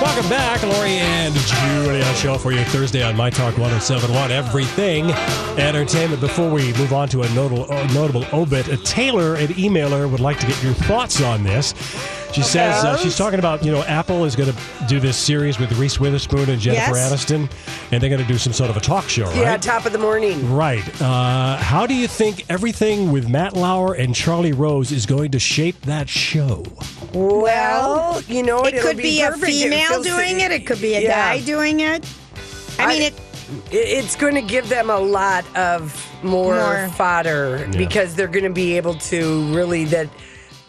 Welcome back, Lori and Julia show for you Thursday on My Talk 1071. Everything entertainment. Before we move on to a notable, notable obit, a Taylor, an emailer, would like to get your thoughts on this. She says uh, she's talking about you know Apple is going to do this series with Reese Witherspoon and Jennifer Yes. Aniston, and they're going to do some sort of a talk show, right? Yeah, top of the morning. Right. Uh, how do you think everything with Matt Lauer and Charlie Rose is going to shape that show? Well, you know? It It'll could be, a perfect. It female doing it. It could be a Yeah. guy doing it. I, mean, it. It- It's going to give them a lot of more, More. fodder Yeah. because they're going to be able to really that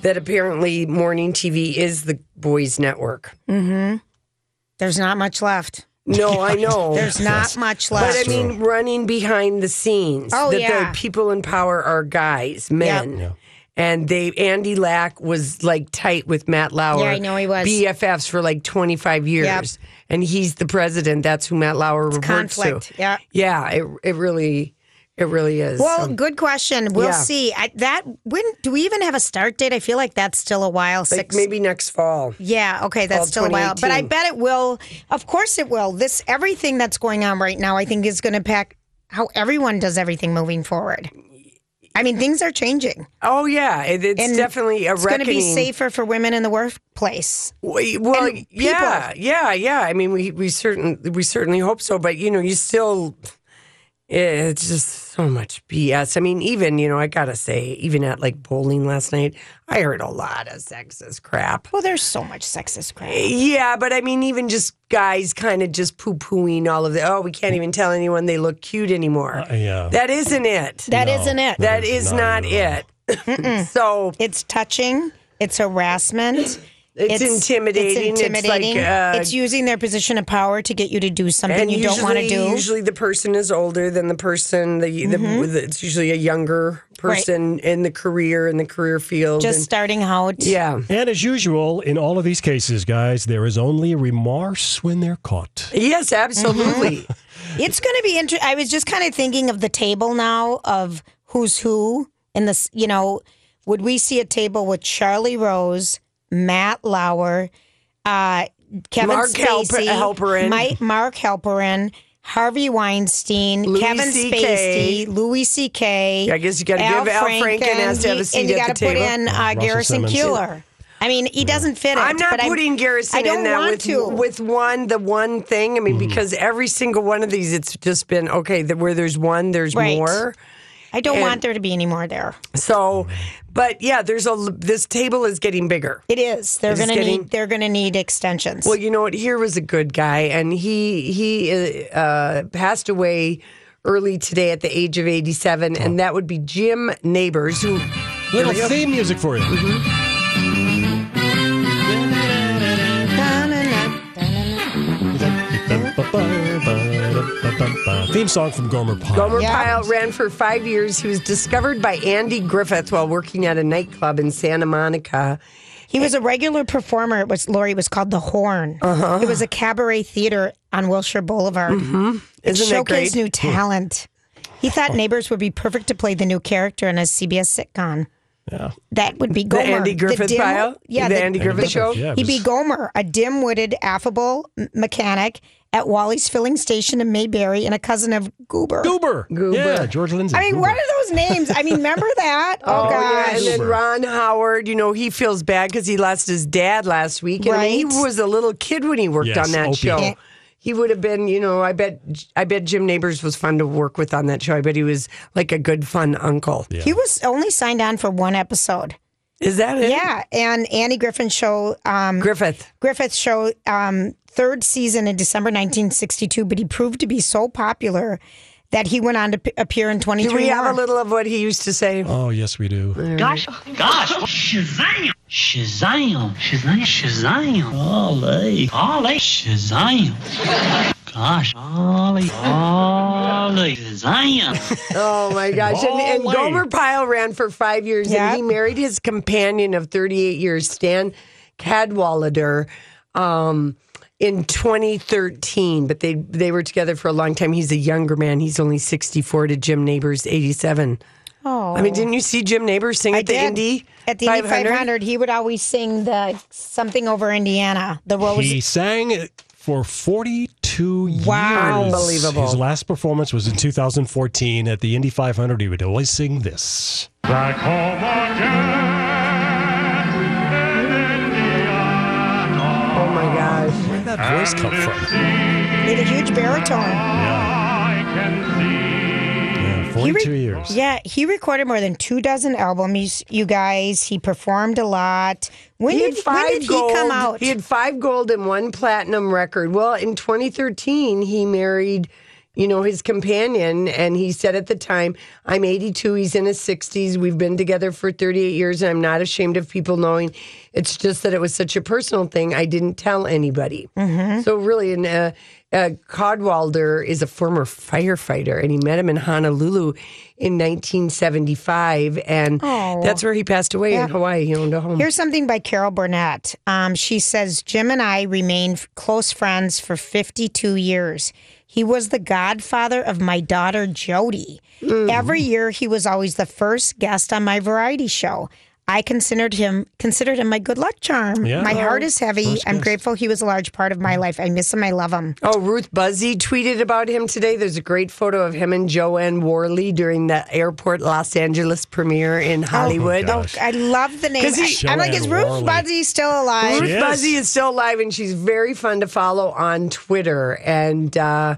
that apparently morning TV is the boys' network. Mm-hmm. There's not much left. No, I know. There's not much left. But I mean, running behind the scenes. Oh, that yeah. the people in power are guys, men. Yeah. And they Andy Lack was like tight with Matt Lauer. Yeah, I know he was. BFFs for like 25 years. Yep. And he's the president. That's who Matt Lauer reports conflict, to. yeah. Yeah, it, it really it really is. well, So, good question. We'll Yeah. see. I, that when do we even have a start date? I feel like that's still a while. like maybe next fall. Yeah. Okay. That's still a while. But I bet it will. Of course, it will. This everything that's going on right now, I think, is going to impact how everyone does everything moving forward. I mean, things are changing. Oh yeah, it, it's And definitely a It's going to be safer for women in the workplace. We- Well, and yeah, yeah, yeah. I mean, we we certain we certainly hope so, but you know, you still. It's just so much BS. I mean, even you know, I gotta say, even at like bowling last night, I heard a lot of sexist crap. Well, there's so much sexist crap. Yeah, but I mean, even just guys kind of just poo pooing all of the. Oh, we can't even tell anyone they look cute anymore. Uh, yeah. That isn't it. That not it. That is not, it it. so It's touching. It's harassment. It's intimidating. It's It's like, intimidating. uh, It's using their position of power to get you to do something and you don't want to do. Usually, the person is older than the person. The, the it's usually a younger person in the career in the career field. Just and- starting out. yeah. And as usual, in all of these cases, guys, there is only remorse when they're caught. Yes, absolutely. It's going to be interesting. I was just kind of thinking of the table now of who's who in this. You know, would we see a table with Charlie Rose, Matt Lauer, uh, Kevin Mark Halper- Spacey, Halperin. Mike, Mark Halperin, Harvey Weinstein, Louis Kevin C.K.. Spacey, Louis C.K. I guess you gotta give Al Franken has to have a seat and you at the gotta put table. in uh, Garrison Simmons. Keillor. I mean, he doesn't fit it. I'm not but putting Garrison I don't in that want with to. with one the one thing. I mean, Mm-hmm. because every single one of these, it's just been okay. That where there's one, there's Right. more. I don't and- want there to be any more there. So, but yeah, there's a this table is getting bigger. It is. They're going to need. They're going to need extensions. Well, you know what? Here was a good guy, and he he uh, passed away early today at the age of 87, and that would be Jim Nabors, who Little theme music for you. Theme song from Gomer Pyle. Gomer Yeah. Pyle ran for five years. He was discovered by Andy Griffith while working at a nightclub in Santa Monica. He was a regular performer. It was Lori. Was called the Horn. Uh-huh. It was a cabaret theater on Wilshire Boulevard. It Mm-hmm. Isn't that showcased great? new talent. He thought Nabors would be perfect to play the new character in a CBS sitcom. Yeah. That would be Gomer. Andy Griffith dim- Pyle? Yeah, The Andy Griffith show? Yeah, it He'd be Gomer, a dim-witted, affable m- mechanic, at Wally's filling station in Mayberry and a cousin of Goober. Goober. Goober. Yeah, George Lindsay. I mean, Goober. what are those names? I mean, remember that? Oh, Oh, yeah, gosh. and then Ron Howard, you know, he feels bad because he lost his dad last week, and I mean, Right. he was a little kid when he worked Yes, on that Opie. show. Yeah. He would have been, you know, I bet, I bet Jim Nabors was fun to work with on that show. I bet he was like a good, fun uncle. He was only signed on for one episode. Is that it? Yeah, and Annie Griffin show, um, Griffith. Griffith show, um, third season in December 1962, but he proved to be so popular that he went on to p- appear in 23 Do we have more. a little of what he used to say? Oh, yes, we do. Gosh, gosh, Shazam! Shazam! Shazam! Shazam! Ollie! Ollie! Shazam! Gosh, Ollie! Ollie! Shazam! Oh my gosh. And, and Gomer Pyle ran for five years Yeah. and he married his companion of 38 years, Stan Cadwallader, um, in 2013. But they, they were together for a long time. He's a younger man. He's only 64 to Jim Nabors, 87. Oh. I mean, oh. didn't you see Jim Nabors sing I at the did. Indy At the Indy 500, he would always sing the something over Indiana, the Rose. He sang for 42 Wow. years. Unbelievable. His last performance was in 2014 at the Indy 500. He would always sing this. Back home again gosh. Where'd that voice come from? He had a huge baritone. Yeah, I can see. yeah 42 He years. Yeah, he recorded more than two dozen albums. You guys, he performed a lot. When He did, five when did he come out? He had five gold and one platinum record. Well, in 2013, he married, you know, his companion, and he said at the time, "I'm 82. He's in his 60s. We've been together for 38 years, and I'm not ashamed of people knowing. It's just that it was such a personal thing. I didn't tell anybody. Mm-hmm. So really, and uh, uh, Cadwallader is a former firefighter, and he met him in Honolulu in 1975, and that's where he passed away in Hawaii. He owned a home. Here's something by Carol Burnett. Um, she says Jim and I remained close friends for 52 years. He was the godfather of my daughter Jody. Mm-hmm. Every year, he was always the first guest on my variety show. I considered him considered him my good luck charm. Yeah. My heart is heavy. First I'm guest. grateful he was a large part of my life. I miss him. I love him. Oh, Ruth Buzzi tweeted about him today. There's a great photo of him and Jo Anne Worley during the airport Los Angeles premiere in Hollywood. Oh, gosh. I love the name. he- I, am like, is Ruth Worley. Buzzi still alive? Ruth She is. Buzzi is still alive and she's very fun to follow on Twitter. And uh,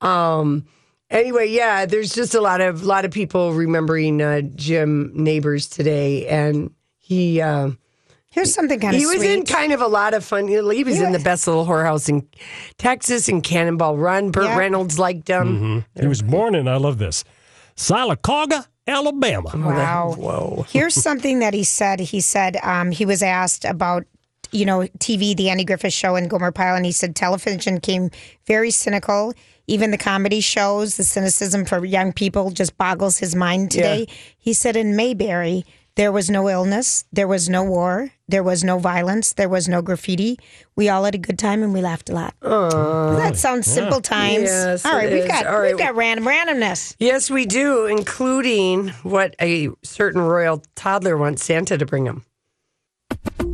um, anyway, yeah, there's just a lot of lot of people remembering uh, Jim Nabors today, and he. Uh, Here's something kind of he was sweet. in kind of a lot of fun. He was in the best little whorehouse in Texas and Cannonball Run. Burt Yeah. Reynolds liked him. He was born in, I love this, Sylacauga, Alabama. Wow. Whoa. Here's something that he said. He said um, he was asked about, you know, TV, the Andy Griffith Show, and Gomer Pyle, and he said television came very cynical. Even the comedy shows, the cynicism for young people just boggles his mind today. He said in Mayberry, there was no illness, there was no war, there was no violence, there was no graffiti. We all had a good time and we laughed a lot. that sounds simple times. Yes, all right, we've is. got All we've got random randomness. Yes, we do, including what a certain royal toddler wants Santa to bring him.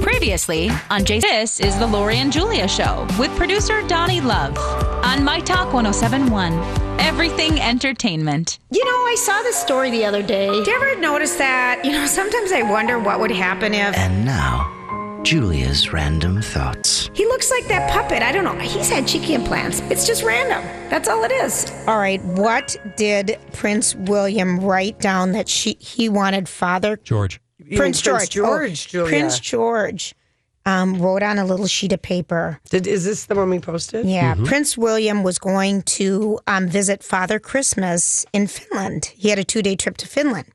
Previously on J. This is the Lori and Julia Show with producer Donnie Love on My Talk 1071. Everything Entertainment. You know, I saw this story the other day. Did you ever notice that? You know, sometimes I wonder what would happen if And now, Julia's random thoughts. he looks like that puppet. I don't know. He's had cheeky implants. It's just random. That's all it is. All right. What did Prince William write down that she he wanted Father George. You Prince mean George? George, oh, Julia. Prince George um, wrote on a little sheet of paper. Did, is this the one we posted? Yeah, Prince William was going to um, visit Father Christmas in Finland. He had a two day trip to Finland.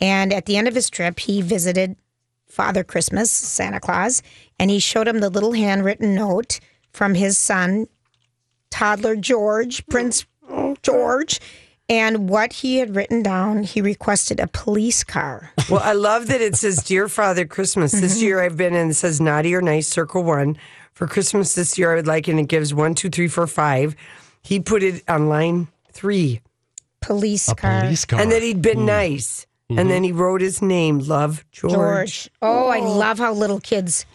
And at the end of his trip, he visited Father Christmas, Santa Claus, and he showed him the little handwritten note from his son, toddler George, Prince George. And what he had written down, he requested a police car. Well, I love that it says, Dear Father Christmas. This mm-hmm. year I've been, and it says naughty or nice, circle one. For Christmas this year, I would like, and it gives one, two, three, four, five. He put it on line three. Police A car. police car. And that he'd been hmm. nice. And mm-hmm. then he wrote his name, Love George. George. Oh, I love how little kids.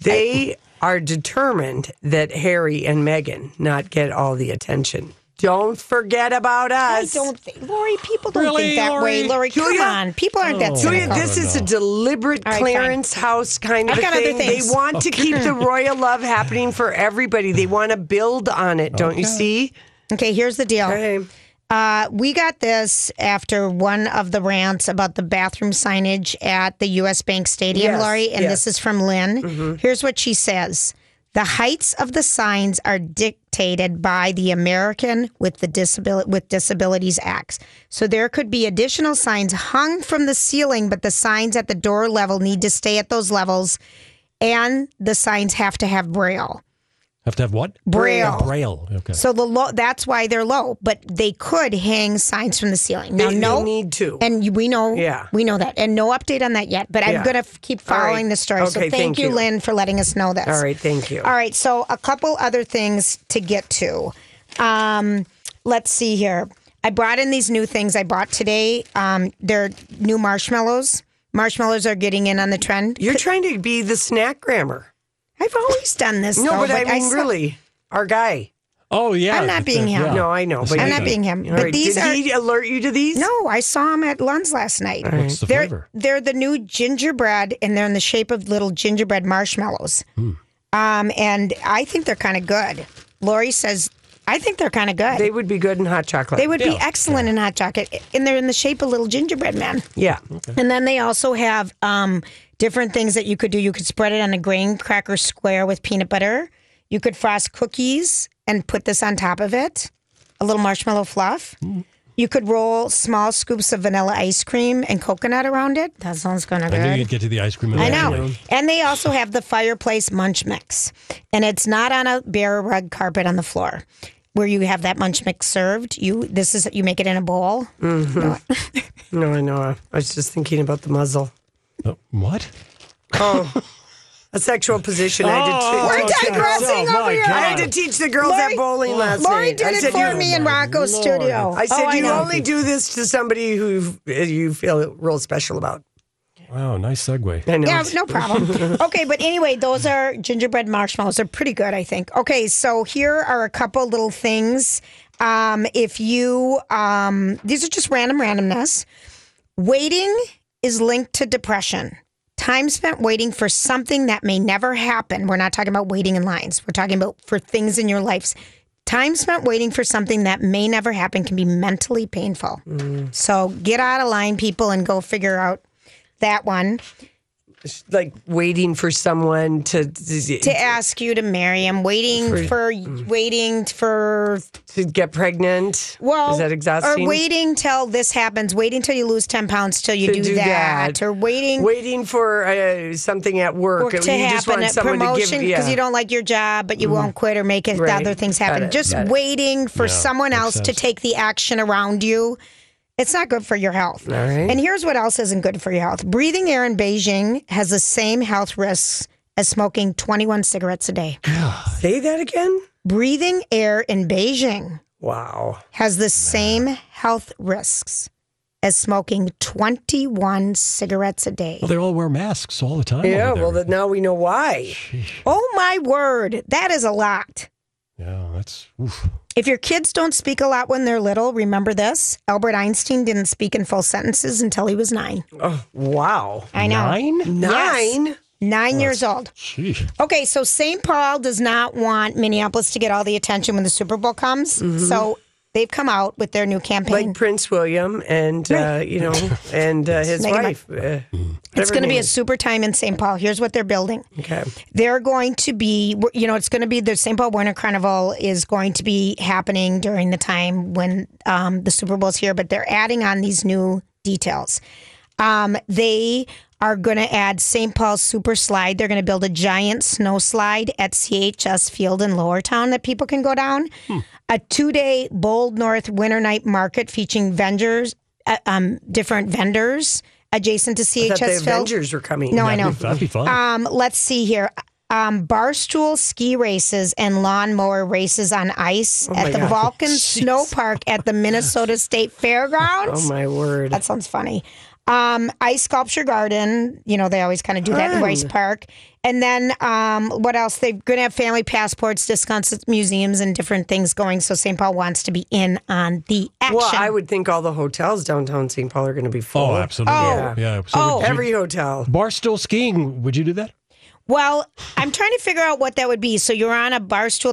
They are determined that Harry and Meghan not get all the attention. Don't forget about I us. don't think, Lori. People don't Really, think that way. Lori? Lori, Julia? come on. People aren't that Julia, cynical. this is a deliberate All right, fine. Clarence House kind of I've a other thing. They things. want to keep the royal love happening for everybody. They want to build on it, don't you see? Okay, here's the deal. Okay. Uh, we got this after one of the rants about the bathroom signage at the U.S. Bank Stadium, Yes, Lori, and yes. this is from Lynn. Here's what she says. The heights of the signs are dictated by the American with the Disability with Disabilities Acts. So there could be additional signs hung from the ceiling, but the signs at the door level need to stay at those levels, and the signs have to have braille. Have to have what? Braille. Braille. Okay. So the low, that's why they're low, but they could hang signs from the ceiling. Now, They- they no need to. and we know, Yeah. we know that, and no update on that yet. But I'm Yeah. going to f- keep All right. following the story. so Okay, thank, thank you, you. Lynn, for letting us know this. All right, thank you. All right, so a couple other things to get to. Um, let's see here. I brought in these new things I bought today. Um, they're new marshmallows. Marshmallows are getting in on the trend. You're trying to be the snack grammar. I've always done this. No, though, but I mean, saw- really, our guy. oh yeah. I'm not being him. Yeah. No, I know, but I'm not being him. But right, these Did are he alert you to these? No, I saw them at Lund's last night. What's the They're flavor? they're the new gingerbread, and they're in the shape of little gingerbread marshmallows. Hmm. Um, and I think they're kind of good. Lori says I think they're kind of good. They They, would be good in hot chocolate. They would be Yeah. excellent in hot chocolate, and they're in the shape of little gingerbread men. Yeah. And then they also have um, different things that you could do. You could spread it on a graham cracker square with peanut butter. You could frost cookies and put this on top of it, a little marshmallow fluff. You could roll small scoops of vanilla ice cream and coconut around it. That sounds kind of I knew good. you'd get to the ice cream. I know. eventually. And they also have the fireplace munch mix. And it's not on a bare rug carpet on the floor. Where you have that munch mix served, you this is you make it in a bowl. Mm-hmm. No, I know. I was just thinking about the muzzle. Uh, oh, what? A sexual position. I had to Oh, teach- We're digressing Oh, over my here. I had to teach the girls Lori- at bowling last Lori night. did I it said, for you, me in Rocco's Lord. studio. I said oh, you know. only do this to somebody who you feel real special about. Wow, nice segue. I know. Yeah, no problem. okay, but anyway, those are gingerbread marshmallows. They're pretty good, I think. Okay, so here are a couple little things. Um, if you, um, these are just random randomness. Waiting is linked to depression. Time spent waiting for something that may never happen. We're not talking about waiting in lines. We're talking about for things in your lives. Time spent waiting for something that may never happen can be mentally painful. So get out of line, people, and go figure out that one. like waiting for someone to to ask you to marry him, waiting for, waiting for to get pregnant. well, is that exhausting? or waiting till this happens, waiting till you lose ten pounds till you do, do that, that. or waiting waiting for uh, something at work. work to you just happen, want a promotion because Yeah. you don't like your job, but you won't quit or make it, the Right. other things happen. it, Just waiting for Yeah, someone makes else to take the action around you. It's not good for your health. All right. And here's what else isn't good for your health. Breathing air in Beijing has the same health risks as smoking 21 cigarettes a day. Say that again. Breathing air in Beijing Wow. has the same health risks as smoking 21 cigarettes a day. Well, they all wear masks all the time. Yeah. over Well, there. that now we know why. Oh my word, that is a lot. yeah, that's. Oof. If your kids don't speak a lot when they're little, remember this Albert Einstein didn't speak in full sentences until he was nine. Oh, wow. I know. Nine? Nine. Nine years old. Sheesh. Okay, so St. Paul does not want Minneapolis to get all the attention when the Super Bowl comes. Mm-hmm. So they've come out with their new campaign. Like Prince William and uh, you know and uh, his Make wife. Uh, it's going to be a super time in St. Paul. Here's what they're building. Okay. They're going to be, you know, it's going to be the St. Paul Winter Carnival is going to be happening during the time when um, the Super Bowl's here, but they're adding on these new details. Um, they are going to add St. Paul's Super Slide. They're going to build a giant snow slide at CHS Field in Lowertown that people can go down. A two day Bold North Winter Night Market featuring vendors, uh, um, different vendors adjacent to I the CHS Field. Avengers were coming. No, I know. That'd be fun. Um, let's see here. Um, barstool ski races and lawnmower races on ice Oh at the God. Vulcan Snow Park at the Minnesota State Fairgrounds. Oh my word. That sounds funny. Um, Ice Sculpture Garden, you know, they always kind of do that in Rice Park. And then um, what else? They're going to have family passports, discounts at museums, and different things going. So St. Paul wants to be in on the action. Well, I would think all the hotels downtown St. Paul are going to be full. Oh, absolutely. Oh. Yeah. So Oh. you- Every hotel. Barstool skiing, would you do that? Well, I'm trying to figure out what that would be. So you're on a bar stool.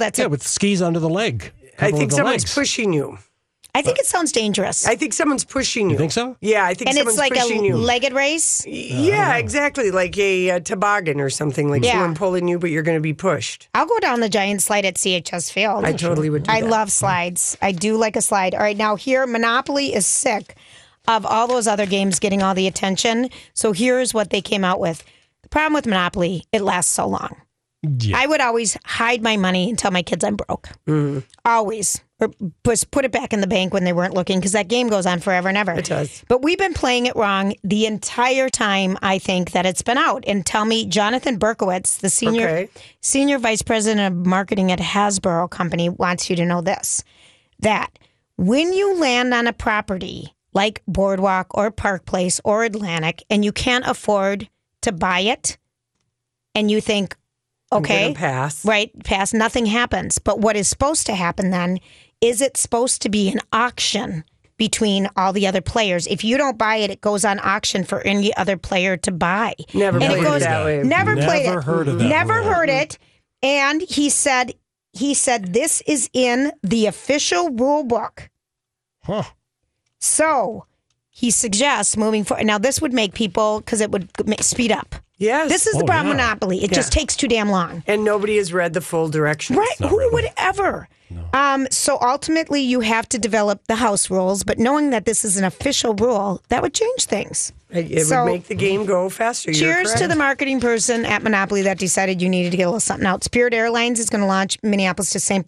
That's Yeah, it. with skis under the leg. I think someone's legs. pushing you. I think it sounds dangerous. I think someone's pushing you. You think so? Yeah, I think and someone's it's like a pushing you. legged race. yeah, exactly. Like a, uh toboggan or something. Like Yeah. someone pulling you, but you're going to be pushed. I'll go down the giant slide at CHS Field. I totally would do I that. love slides. I do like a slide. All right, now here, Monopoly is sick of all those other games getting all the attention. So here's what they came out with. The problem with Monopoly, it lasts so long. Yeah. I would always hide my money and tell my kids I'm broke. Mm-hmm. Always. Or just put it back in the bank when they weren't looking because that game goes on forever and ever. It does. But we've been playing it wrong the entire time I think that it's been out. And tell me, Jonathan Berkowitz, the senior Okay. senior vice president of marketing at Hasbro Company, wants you to know this: that when you land on a property like Boardwalk or Park Place or Atlantic, and you can't afford to buy it, and you think, okay, pass. right, pass, nothing happens. But what is supposed to happen then is it supposed to be an auction between all the other players. If you don't buy it, it goes on auction for any other player to buy. Never and played it it that way. never played Never it. heard of that Never rule. heard it. And he said he said this is in the official rule book. Huh. So he suggests moving forward. Now this would make people because it would speed up. Yes. This is the Oh, problem yeah. Monopoly. It just takes too damn long. and nobody has read the full directions. Right? Who would ever? Um, so ultimately, you have to develop the house rules, but knowing that this is an official rule, that would change things. It, it So- would make the game go faster. Cheers to the marketing person at Monopoly that decided you needed to get a little something out. Spirit Airlines is going to launch Minneapolis to St.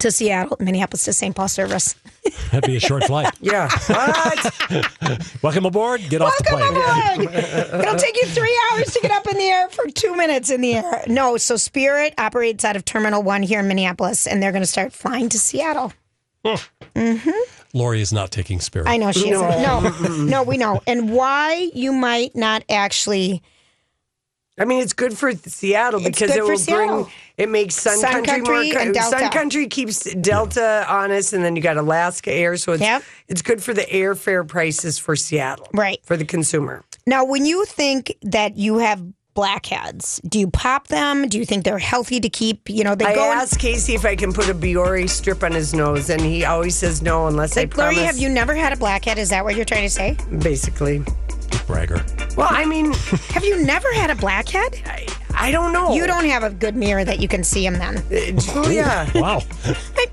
to Seattle, Minneapolis to St. Paul service. That'd be a short flight. Yeah. What? Welcome aboard. Get off the Welcome plane. aboard. It'll take you three hours to get up in the air for two minutes in the air. No, so Spirit operates out of Terminal One here in Minneapolis, and they're going to start flying to Seattle. Mm-hmm. Lori is not taking spirit. I know she isn't. No, no, we know. And why you might not actually. I mean, it's good for Seattle It's because good it for will Seattle. bring. It makes Sun, Sun Country, Country more. and Delta. Sun Country keeps Delta honest, and then you got Alaska Air, so it's Yep. it's good for the airfare prices for Seattle, Right. For the consumer. Now, when you think that you have blackheads, do you pop them? Do you think they're healthy to keep? You know, they I go. in- asked Casey if I can put a Biore strip on his nose, and he always says no unless I like, Lori, have you never had a blackhead? Is that what you're trying to say? Basically. Bragger. Well, I mean, Have you never had a blackhead? I, I don't know. You don't have a good mirror that you can see them then. Uh, Julia. Wow.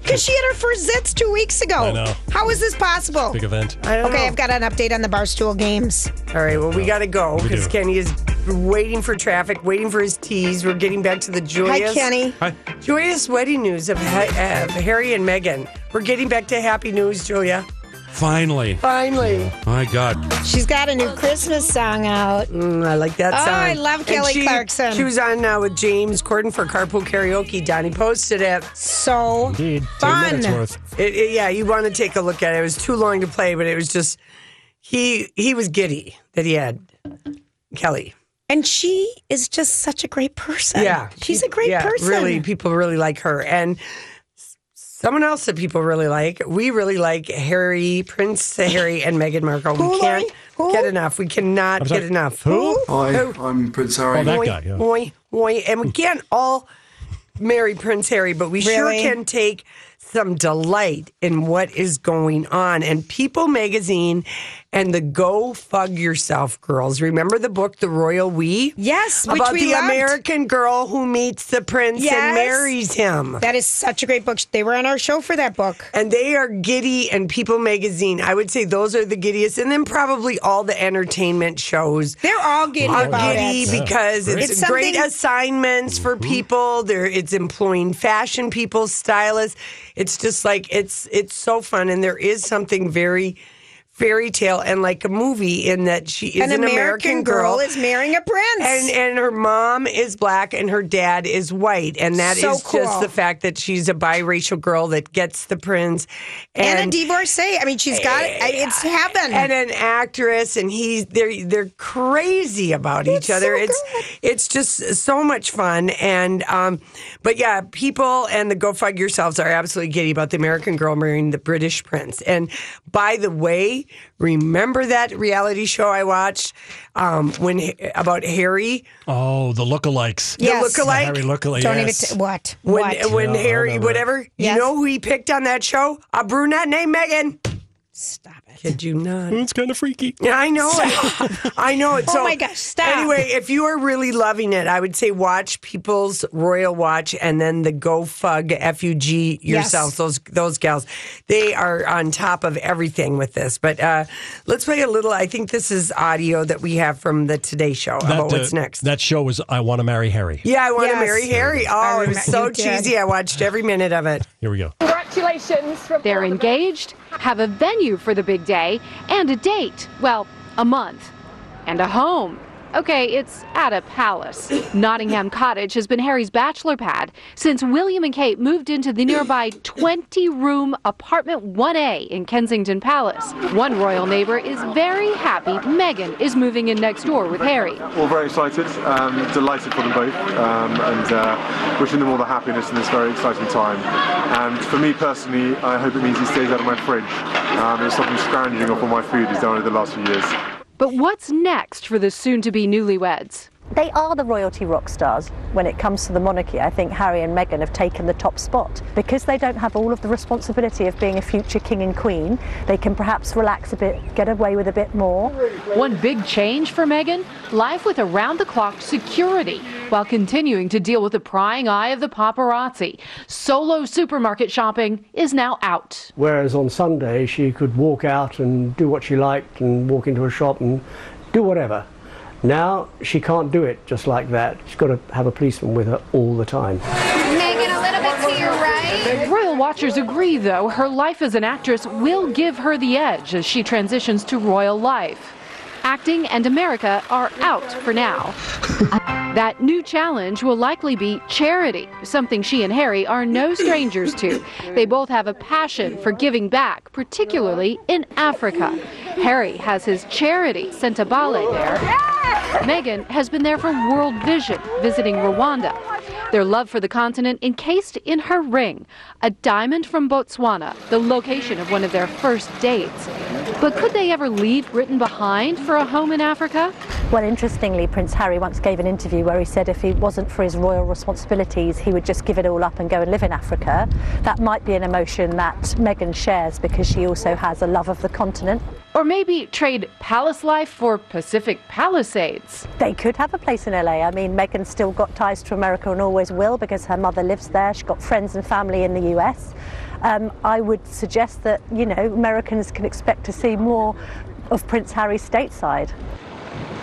Because she had her first zits two weeks ago. I know. How is this possible? Big event. I don't Okay, know. I've got an update on the Barstool games. All right, well, we got to go because. Kenny is waiting for traffic, waiting for his teas. We're getting back to the joyous. Hi, joyous, Kenny. joyous wedding news of, ha- of Harry and Meghan. We're getting back to happy news, Julia. Finally. Finally, My God. She's got a new Christmas song out. Mm, I like that song. Oh, song. I love And Kelly she- Clarkson. She was on now with James Corden for Carpool Karaoke. Donnie posted it. So Indeed. Fun. Minutes worth. It, it- Yeah, you want to take a look at it. It was too long to play, but it was just he he was giddy that he had Kelly. And she is just such a great person. Yeah, She's a great yeah, person. Really, people really like her. And someone else that people really like, we really like Harry, Prince Harry, and Meghan Markle. Who, we can't. Lori? get enough. We cannot get sorry, enough. who? Hi, I'm Prince Harry. Oh, that Oi, guy, yeah. oi, oi. And we hmm. can't all marry Prince Harry, but we Really? sure can take some delight in what is going on. And People magazine and the Go Fug Yourself girls. Remember the book, The Royal We? Yes, which About we the loved. American girl who meets the prince Yes. and marries him. That is such a great book. They were on our show for that book. And they are giddy and People magazine. I would say those are the giddiest. And then probably all the entertainment shows. They're all giddy are about giddy it. because Great. it's, It's great assignments for mm-hmm. people. There, it's employing fashion people, stylists. It's just like it's it's so fun, and there is something very fairy tale and like a movie in that she is An an, American girl is marrying a prince. and and her mom is black and her dad is white, and that is So cool. just the fact that she's a biracial girl that gets the prince and, a divorcee. I mean, she's got it's heaven. and an actress, and he's they're they're crazy about each other. so it's it's just so much fun, and um, but yeah, people and the Go Fug Yourselves are absolutely giddy about the American girl marrying the British prince. And by the way, remember that reality show I watched um, when about Harry, Oh, the lookalikes. the Yes. lookalike. Harry lookalike. Don't yes. even t- what when what. when Yeah, I Harry, whatever, Yes. you know who he picked on that show? A brunette named Megan. Stop it. Kid you not. It's kind of freaky. Yeah, I know it. I know it. Oh So, my gosh, stop. Anyway, if you are really loving it, I would say watch People's Royal Watch and then the Go Fug F U G yourself. Yes. Those those gals, they are on top of everything with this. But uh, let's play a little. I think this is audio that we have from the Today Show about uh, what's next. That show was I Want to Marry Harry. yeah, I want to Yes. marry Harry. Oh, it was so cheesy. I watched every minute of it. Here we go. Congratulations. From They're engaged, have a venue for the big day, and a date. Well, a month. And a home. Okay, it's at a palace. Nottingham Cottage has been Harry's bachelor pad since William and Kate moved into the nearby 20 room apartment 1A in Kensington Palace. One royal neighbor is very happy Meghan is moving in next door with Harry. All very excited, um, delighted for them both, um, and uh, wishing them all the happiness in this very exciting time. And for me personally, I hope it means he stays out of my fridge. Um, it's something scrounging off all my food he's done over the last few years. But what's next for the soon to be newlyweds? They are the royalty rock stars when it comes to the monarchy. I think Harry and Meghan have taken the top spot. Because they don't have all of the responsibility of being a future king and queen, they can perhaps relax a bit, get away with a bit more. One big change for Meghan life with around the clock security while continuing to deal with the prying eye of the paparazzi. Solo supermarket shopping is now out. Whereas on Sunday she could walk out and do what she liked and walk into a shop and do whatever. Now she can't do it just like that. She's got to have a policeman with her all the time. Meghan, a little bit to your right. Royal watchers agree, though, her life as an actress will give her the edge as she transitions to royal life. Acting and America are out for now. That new challenge will likely be charity, something she and Harry are no strangers to. They both have a passion for giving back, particularly in Africa. Harry has his charity, Sentebale, there. Meghan has been there for World Vision, visiting Rwanda. Their love for the continent encased in her ring, a diamond from Botswana, the location of one of their first dates. But could they ever leave Britain behind for a home in Africa? Well, interestingly, Prince Harry once gave an interview where he said if he wasn't for his royal responsibilities, he would just give it all up and go and live in Africa. That might be an emotion that Meghan shares because she also has a love of the continent. Or maybe trade palace life for Pacific Palisades? They could have a place in LA. I mean, Meghan's still got ties to America and always will because her mother lives there. She's got friends and family in the US. Um, I would suggest that, you know, Americans can expect to see more of Prince Harry stateside.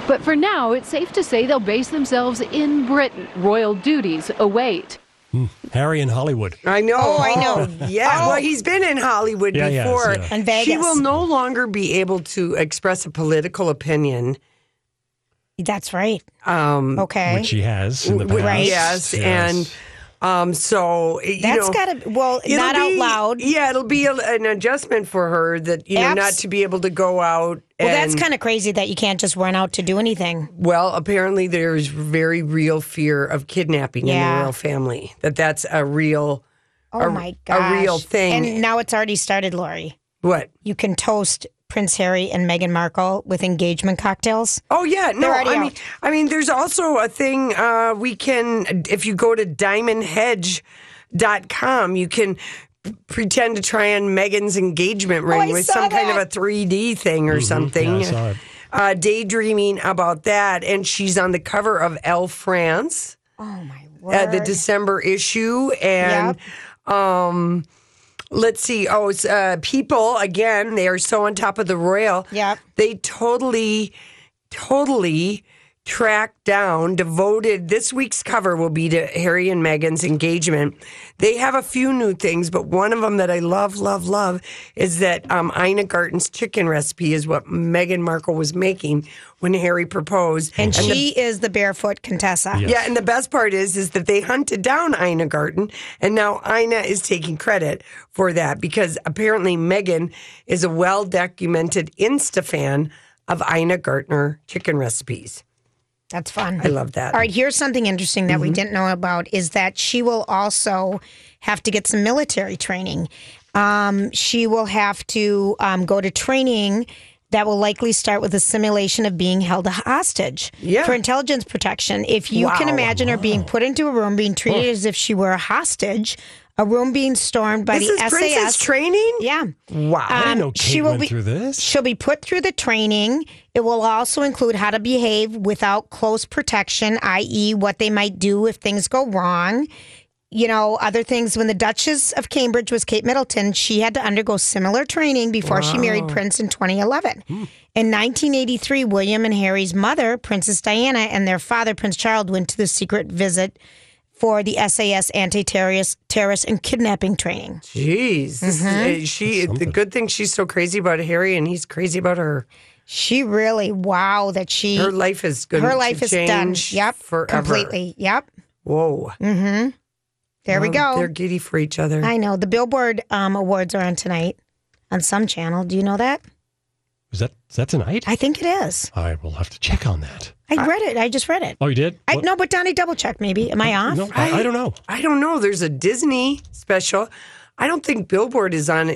But for now, it's safe to say they'll base themselves in Britain. Royal duties await. Hmm. Harry in Hollywood. I know. Oh, I know. Yeah. Oh. Well, he's been in Hollywood Yeah, he has, before. yeah. And Vegas. She will no longer be able to express a political opinion. That's right. Um, Okay. Which she has in the w- past. Yes, and um, so you That's know, gotta- well, not out loud. Yeah, it'll be a, an adjustment for her that you know not to be able to go out. Well, that's kind of crazy that you can't just run out to do anything. Well, apparently there's very real fear of kidnapping in the royal family. That that's a real, Oh a, my gosh. a real thing. And now it's already started, Lori. what? You can toast Prince Harry and Meghan Markle with engagement cocktails? Oh yeah, no. I mean, out. I mean, there's also a thing uh, we can if you go to diamondhedge.com, you can pretend to try on Meghan's engagement ring Oh, with saw some kind of a 3D thing or something. Mm-hmm. Yeah, I saw it. Uh, daydreaming about that, and she's on the cover of Elle France. Oh my uh, the. December issue, and um, let's see. Oh, it's uh, people again. They are so on top of the royal. Yeah, They totally, totally tracked down, devoted. This week's cover will be to Harry and Meghan's engagement. They have a few new things, but one of them that I love, love, love is that um, Ina Garten's chicken recipe is what Meghan Markle was making when Harry proposed, And, the she is the barefoot Contessa. yeah, and the best part is is that they hunted down Ina Garten, and now Ina is taking credit for that because apparently Meghan is a well documented Insta fan of Ina Garten chicken recipes. That's fun. I love that. All right, here's something interesting that we Mhm. didn't know about is that she will also have to get some military training. Um, she will have to um, go to training that will likely start with a simulation of being held a hostage Yeah. for intelligence protection. If you can Wow. imagine her being put into a room, being treated Oh. as if she were a hostage, a room being stormed by This the is SAS. princess training? Yeah. Wow. I didn't Um, know Kate she will be- through this. She'll be put through the training. It will also include how to behave without close protection, i.e., what they might do if things go wrong. You know, other things. When the Duchess of Cambridge was Kate Middleton, she had to undergo similar training before she married Prince in 2011. In 1983, William and Harry's mother, Princess Diana, and their father, Prince Charles, went to the secret visit for the SAS anti-terrorist terrorist and kidnapping training. Jeez, this is- Mhm. uh, she. The good thing she's so crazy about Harry, and he's crazy about her. She really, wow, that she Her life is good. her life is done. Yep, forever. completely. Yep. Whoa. Mm-hmm. There we go. They're giddy for each other. I know the Billboard um, Awards are on tonight on some channel. Do you know that? Is that is that tonight? I think it is. I will have to check on that. I read it. I just read it. Oh, you did? I What- no, but Donnie, double check. Maybe am I off? No, I, I don't know. I don't know. There's a Disney special. I don't think Billboard is on,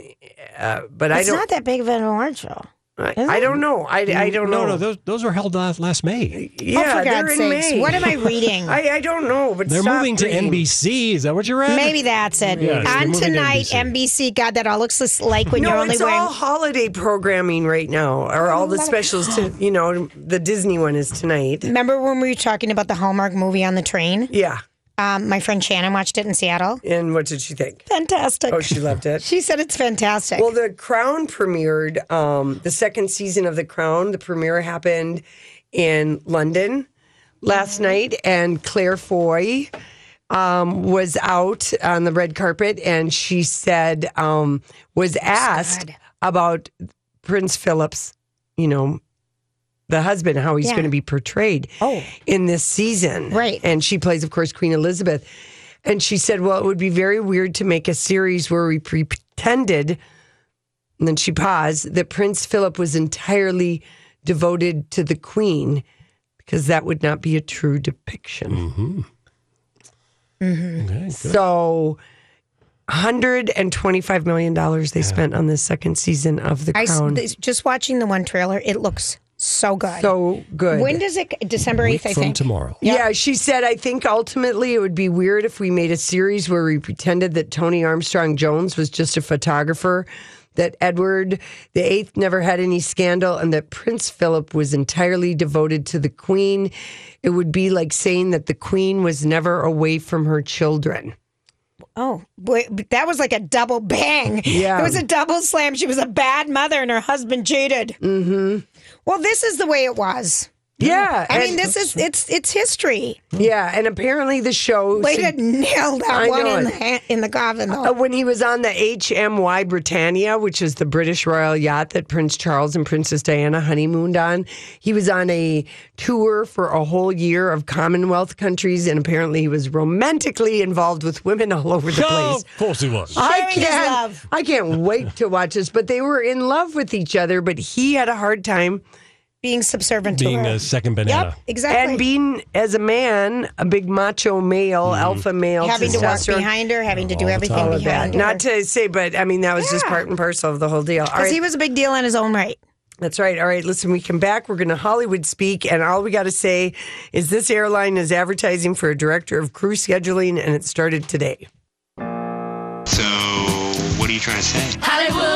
uh, but I it's don't. It's not that big of an award show. I, is I it? don't know. I, I don't no, know. No, no, those those were held last, last May. Yeah, Oh, for they're God's in sakes. May. What am I reading? I, I don't know, but They're stop moving to reading. NBC. Is that what you read? Maybe that's it. Yes, they're on moving to tonight, NBC. NBC. God, that all looks like when no, you're only it's wearing. all holiday programming right now, or all the specials. To you know, the Disney one is tonight. Remember when we were talking about the Hallmark movie on the train? Yeah. Um, my friend Shannon watched it in Seattle. And what did she think? Fantastic. Oh, she loved it. She said it's fantastic. Well, The Crown premiered um, the second season of The Crown. The premiere happened in London last night, and Claire Foy um, was out on the red carpet, and she said um, was asked about Prince Philip's, you know, the husband, how he's Yeah. going to be portrayed Oh. in this season, Right. And she plays, of course, Queen Elizabeth. And she said, "Well, it would be very weird to make a series where we pretended." And then she paused that Prince Philip was entirely devoted to the Queen, because that would not be a true depiction. Mm-hmm. Mm-hmm. So, hundred and twenty-five million dollars they spent on the second season of The I s- Crown. th- just watching the one trailer, it looks so good. So good. When does it? December eighth, I from think. tomorrow. Yeah, she said, I think ultimately it would be weird if we made a series where we pretended that Tony Armstrong Jones was just a photographer, that Edward the Eighth never had any scandal, and that Prince Philip was entirely devoted to the Queen. It would be like saying that the Queen was never away from her children. Oh, boy, that was like a double bang. Yeah. it was a double slam. She was a bad mother, and her husband cheated. Mm-hmm. Well, this is the way it was. Yeah, I mean, this is it's it's history. Yeah, and apparently the show. Way to nail that I one know in the it. ha- in the coffin. Uh, when he was on the HMY Britannia, which is the British royal yacht that Prince Charles and Princess Diana honeymooned on, he was on a tour for a whole year of Commonwealth countries, and apparently he was romantically involved with women all over the place. of course he was. I can't, love. I can't wait to watch this. But they were in love with each other, but he had a hard time Being subservient Being to her. Being a second banana. Yep, exactly. and being as a man, a big macho male, mm-hmm. alpha male, having to walk testosterone. behind her, having to do everything time. that. behind her. Not to say, but I mean that was just part and parcel of the whole deal. Because right. he was a big deal in his own right. That's right. All right, listen, we come back. We're going to Hollywood speak, and all we got to say is this airline is advertising for a director of crew scheduling, and it started today. So, what are you trying to say? Hollywood.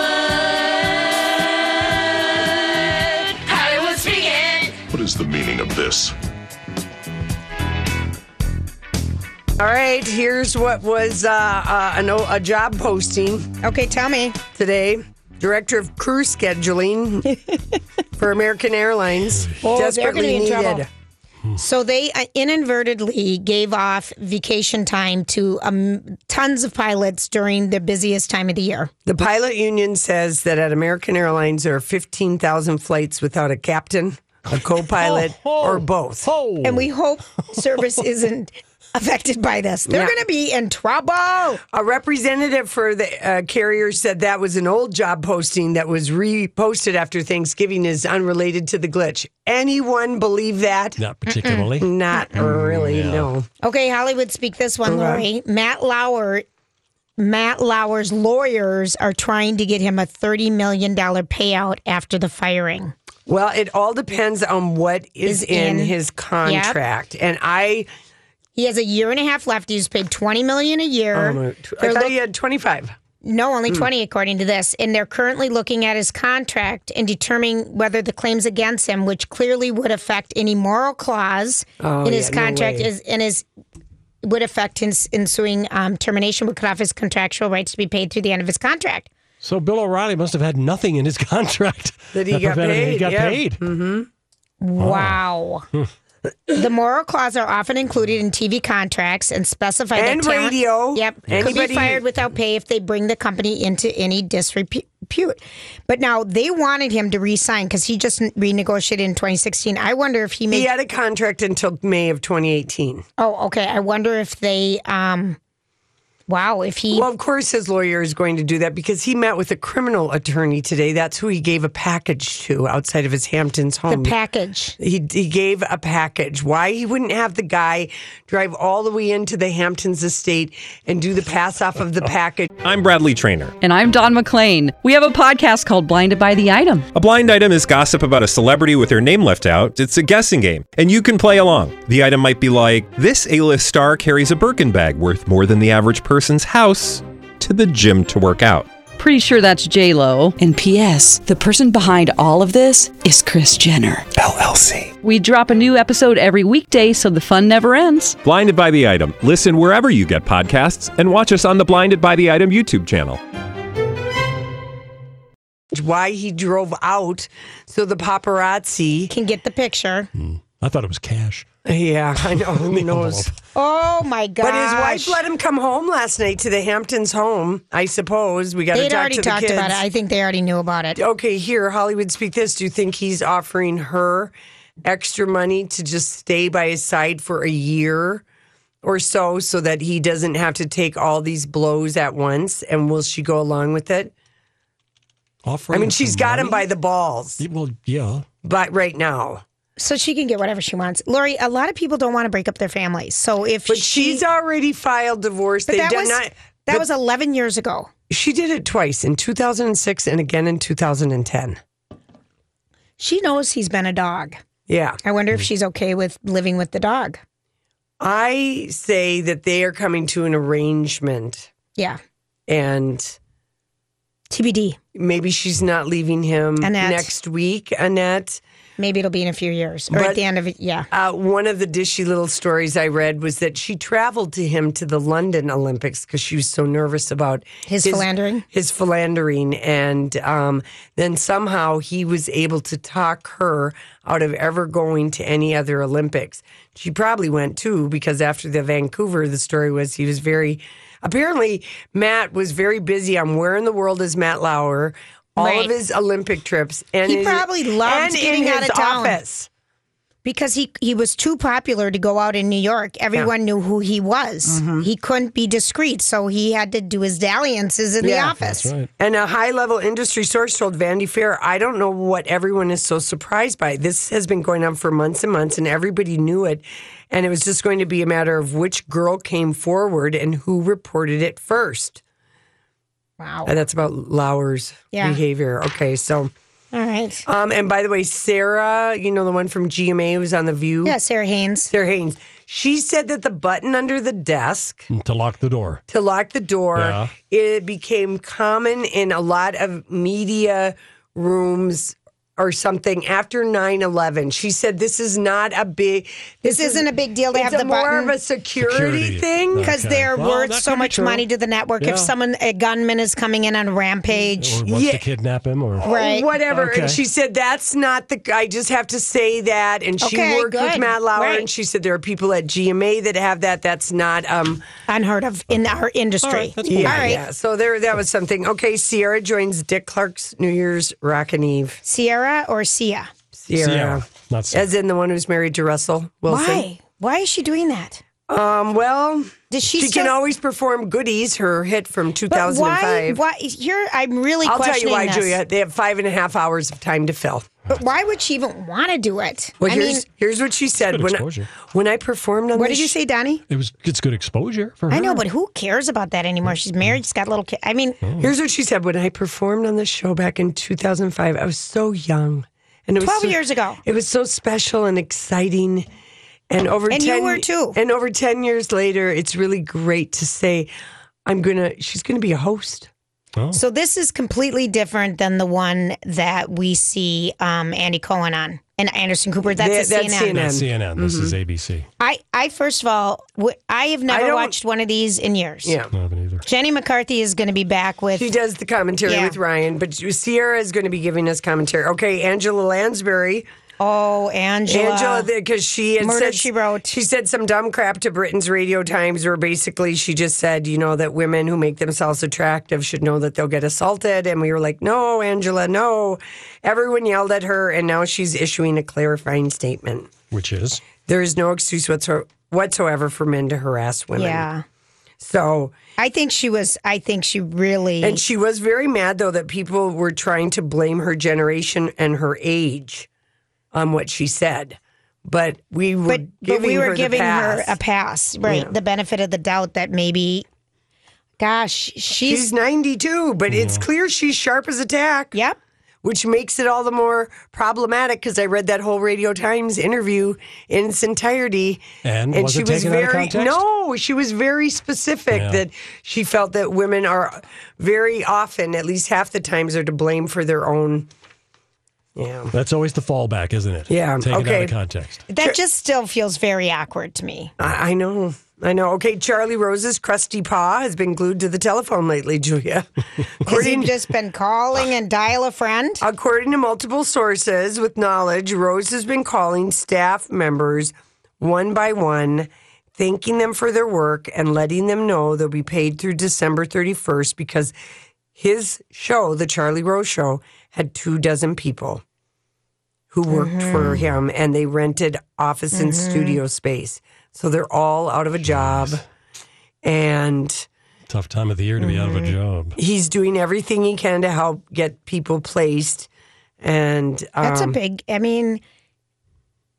Is the meaning of this? All right, here's what was uh, uh, an, o- a job posting. Okay, tell me. Today, director of crew scheduling for American Airlines. Oh, they're desperately gonna be in needed. trouble. So they uh, inadvertently gave off vacation time to um, tons of pilots during the busiest time of the year. The pilot union says that at American Airlines there are 15,000 flights without a captain, a co-pilot, or both. And we hope service isn't affected by this. They're Yeah. going to be in trouble. A representative for the uh, carrier said that was an old job posting that was reposted after Thanksgiving is unrelated to the glitch. Anyone believe that? Not particularly. Not really, Yeah. no. Okay, Hollywood, speak this one, Okay. Lori. Matt Lauer. Matt Lauer's lawyers are trying to get him a $30 million payout after the firing. Well, it all depends on what is, Is in, in- his contract. And I, He has a year and a half left. He's paid 20 million a year. um, I thought look- he had 25. No, only Hmm. 20 according to this. And they're currently looking at his contract and determining whether the claims against him, which clearly would affect any moral clause Oh, in his yeah, contract, way. is and his would affect his ensuing um, termination, would cut off his contractual rights to be paid through the end of his contract. So Bill O'Reilly must have had nothing in his contract That he got paid. He got yeah. paid. Mm-hmm. Wow. The moral clause are often included in TV contracts and specify And that talent- radio. Yep, could be fired without pay if they bring the company into any disrepute. But now they wanted him to resign because he just renegotiated in 2016. I wonder if he made. He had a contract until May of 2018. oh, okay. I wonder if they. um Wow, if he. Well, of course, his lawyer is going to do that because he met with a criminal attorney today. That's who he gave a package to outside of his Hamptons home. the package. he, he gave a package. Why he wouldn't have the guy drive all the way into the Hamptons estate and do the pass off of the package? I'm Bradley Trainer. And I'm Don McClain. We have a podcast called Blinded by the Item. A blind item is gossip about a celebrity with their name left out. It's a guessing game, and you can play along. The item might be like this: A-list star carries a Birkin bag worth more than the average person's house to the gym to work out. Pretty sure that's J Lo. And P.S. The person behind all of this is Kris Jenner. LLC. We drop a new episode every weekday, so the fun never ends. Blinded by the item. Listen wherever you get podcasts, and watch us on the Blinded by the Item YouTube channel. Why he drove out so the paparazzi can get the picture. Hmm. I thought it was cash. Yeah, I know. Who knows? Oh my god! But his wife let him come home last night to the Hamptons home. I suppose we got to They'd talk already to the talked kids. about it. I think they already knew about it. okay, here, Hollywood Speak This. Do you think he's offering her extra money to just stay by his side for a year or so so that he doesn't have to take all these blows at once? And will she go along with it? Offering I mean, she's some got him by the balls. Well, yeah. But right now. So she can get whatever she wants. Lori, a lot of people don't want to break up their families. So if But she, she's already filed divorce. but They've that was not. that was 11 years ago. She did it twice in 2006 and again in 2010. She knows he's been a dog. Yeah. I wonder if she's okay with living with the dog. I say that they are coming to an arrangement Yeah. and TBD. maybe she's not leaving him Annette. next week, Annette. Maybe it'll be in a few years or But- at the end of it. Yeah. Uh, one of the dishy little stories I read was that she traveled to him to the London Olympics because she was so nervous about His philandering? His philandering. And um, then somehow he was able to talk her out of ever going to any other Olympics. She probably went too because after the Vancouver, the story was he was very. Apparently, Matt was very busy on where in the world is Matt Lauer, all Right. of his Olympic trips, and He his- probably loved and getting out of town. office. Because he he was too popular to go out in New York. Everyone knew who he was. Mm-hmm. He couldn't be discreet, so he had to do his dalliances in the Yeah. office. And a high level industry source told Vanity Fair, I don't know what everyone is so surprised by. This has been going on for months and months, and everybody knew it. And it was just going to be a matter of which girl came forward and who reported it first. Wow. And that's about Lauer's Yeah. behavior. Okay, so All right. Um, and by the way, Sara, you know the one from GMA who's on the View. Yeah, Sara Haines. Sara Haines. She said that the button under the desk To lock the door. to lock the door, Yeah. it became common in a lot of media rooms or something after 9-11 she said this is not a big This isn't a big deal to have the more button. of a security, Security. thing Because Okay. they're Well, worth so much true. money to the network. Yeah. If someone, a gunman is coming in on a rampage, Or wants Yeah. to kidnap him or Right. whatever Okay. and she said that's not the i just have to say that and she Okay, worked with matt lauer Right. and she said there are people at gma that have that that's not um unheard of in our industry. yeah, All right. yeah so there that was something okay ciara joins dick clark's new year's rockin' eve Ciara or Sia? ciara, Ciara, not Sierra. as in the one who's married to russell wilson Why? Why is she doing that? Um, well, Does she she still- can always perform goodies, her hit from But why? 2005. Why? Here, I'm really I'll tell you why, this. Julia. They have five and a half hours of time to fill. But why would she even want to do it? Well, I here's, mean, here's what she said. When I, exposure. when I performed on what did you say, Donnie? it was it's good exposure for her. I know, but who cares about that anymore? She's married. She's got little kids. I mean, oh. Here's what she said. When I performed on the show back in 2005, I was so young. And it was 12 so- years ago. It was so special and exciting. And over And 10 you were too. And over 10 years later, it's really great to say I'm going to she's going to be a host. Oh. so this is completely different than the one that we see um, Andy Cohen on and Anderson Cooper. That's That- a that's CNN. That's CNN. This is ABC. I, I first of all, w- I have never don't- watched one of these in years. Yeah. I haven't either. Jenny McCarthy is going to be back with. She does the commentary Yeah. with Ryan, but Ciara is going to be giving us commentary. Okay, Angela Lansbury. Oh, Angela. Angela, because she had Murder, said She Wrote. She said some dumb crap to Britain's Radio Times, where basically she just said, you know, that women who make themselves attractive should know that they'll get assaulted. And we were like, no, Angela, no. Everyone yelled at her, and now she's issuing a clarifying statement. Which is There is no excuse whatso- whatsoever for men to harass women. Yeah. So, I think she was, I think she really. and she was very mad, though, that people were trying to blame her generation and her age on what she said. But we were but, but giving we were her the giving her a pass, right? Yeah. The benefit of the doubt that maybe, gosh, she's, She's 92, but it's clear she's sharp as a tack. Yep. Which makes it all the more problematic because I read that whole Radio Times interview in its entirety. And was she it was taken out of very no, she was very specific Yeah. that she felt that women are very often, at least half the times, are to blame for their own. Yeah, that's always the fallback, isn't it? Yeah, Taken out okay. of context. that just still feels very awkward to me. I, I know. I know. Okay, Charlie Rose's crusty paw has been glued to the telephone lately, Julia. Has he just been calling and dial a friend? According to multiple sources with knowledge, Rose has been calling staff members one by one, thanking them for their work and letting them know they'll be paid through December 31st because his show, The Charlie Rose Show, had two dozen people who worked for him and they rented office and studio space. So they're all out of a job. And Tough time of the year to be out of Mm-hmm. a job. he's doing everything he can to help get people placed. And um, That's a big. I mean,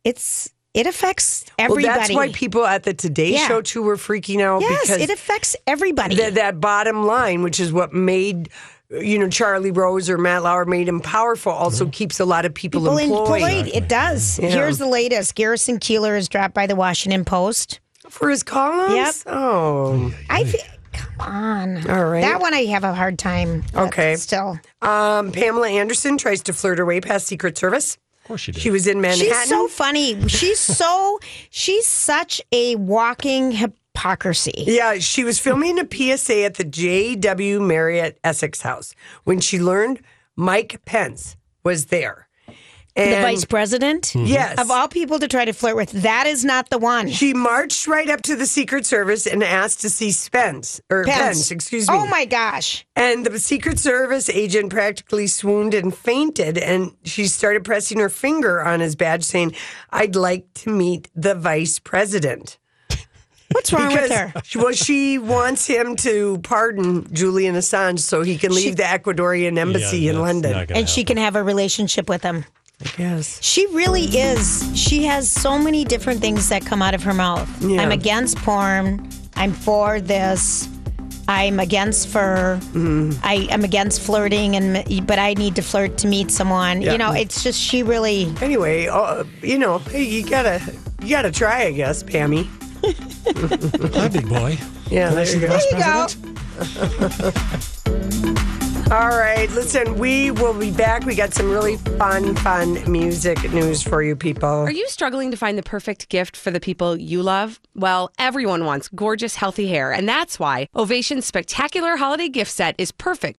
it's it affects everybody. Well, that's why people at the Today Yeah. Show too were freaking out Yes, because it affects everybody. that that bottom line, which is what made you know Charlie Rose or Matt Lauer made him powerful, also keeps a lot of people, People employed. employed. It does. Yeah. Here's the latest. Garrison Keillor is dropped by the Washington Post. for his columns. Yep. Oh, I fe- come on. All right. That one I have a hard time. Okay. Still, um, Pamela Anderson tries to flirt her way past Secret Service. Of course she did. She was in Manhattan. she's so funny. She's so she's such a walking hypocrisy. Yeah, she was filming a PSA at the J.W. Marriott Essex House when she learned Mike Pence was there. And the vice president. Mm-hmm. Yes. Of all people to try to flirt with, that is not the one. She marched right up to the Secret Service and asked to see Spence or Pence, Pence. excuse me. Oh my gosh. And the Secret Service agent practically swooned and fainted, and she started pressing her finger on his badge, saying, "I'd like to meet the Vice President." What's wrong with her? Well, she wants him to pardon Julian Assange so he can leave the Ecuadorian embassy Yeah, in London. not gonna And she can have a relationship with him. I guess. She really is. She has so many different things that come out of her mouth. Yeah. I'm against porn. I'm for this. I'm against fur. Mm-hmm. I am against flirting, and but I need to flirt to meet someone. Yeah. You know, it's just she really. Anyway, uh, you know, you gotta you gotta try, I guess, Pammy. Hi, big boy. Yeah, there Nice you and go. vice All right, listen, we will be back. We got some really fun, fun music news for you people. Are you struggling to find the perfect gift for the people you love? Well, everyone wants gorgeous, healthy hair, and that's why Ovation's spectacular holiday gift set is perfect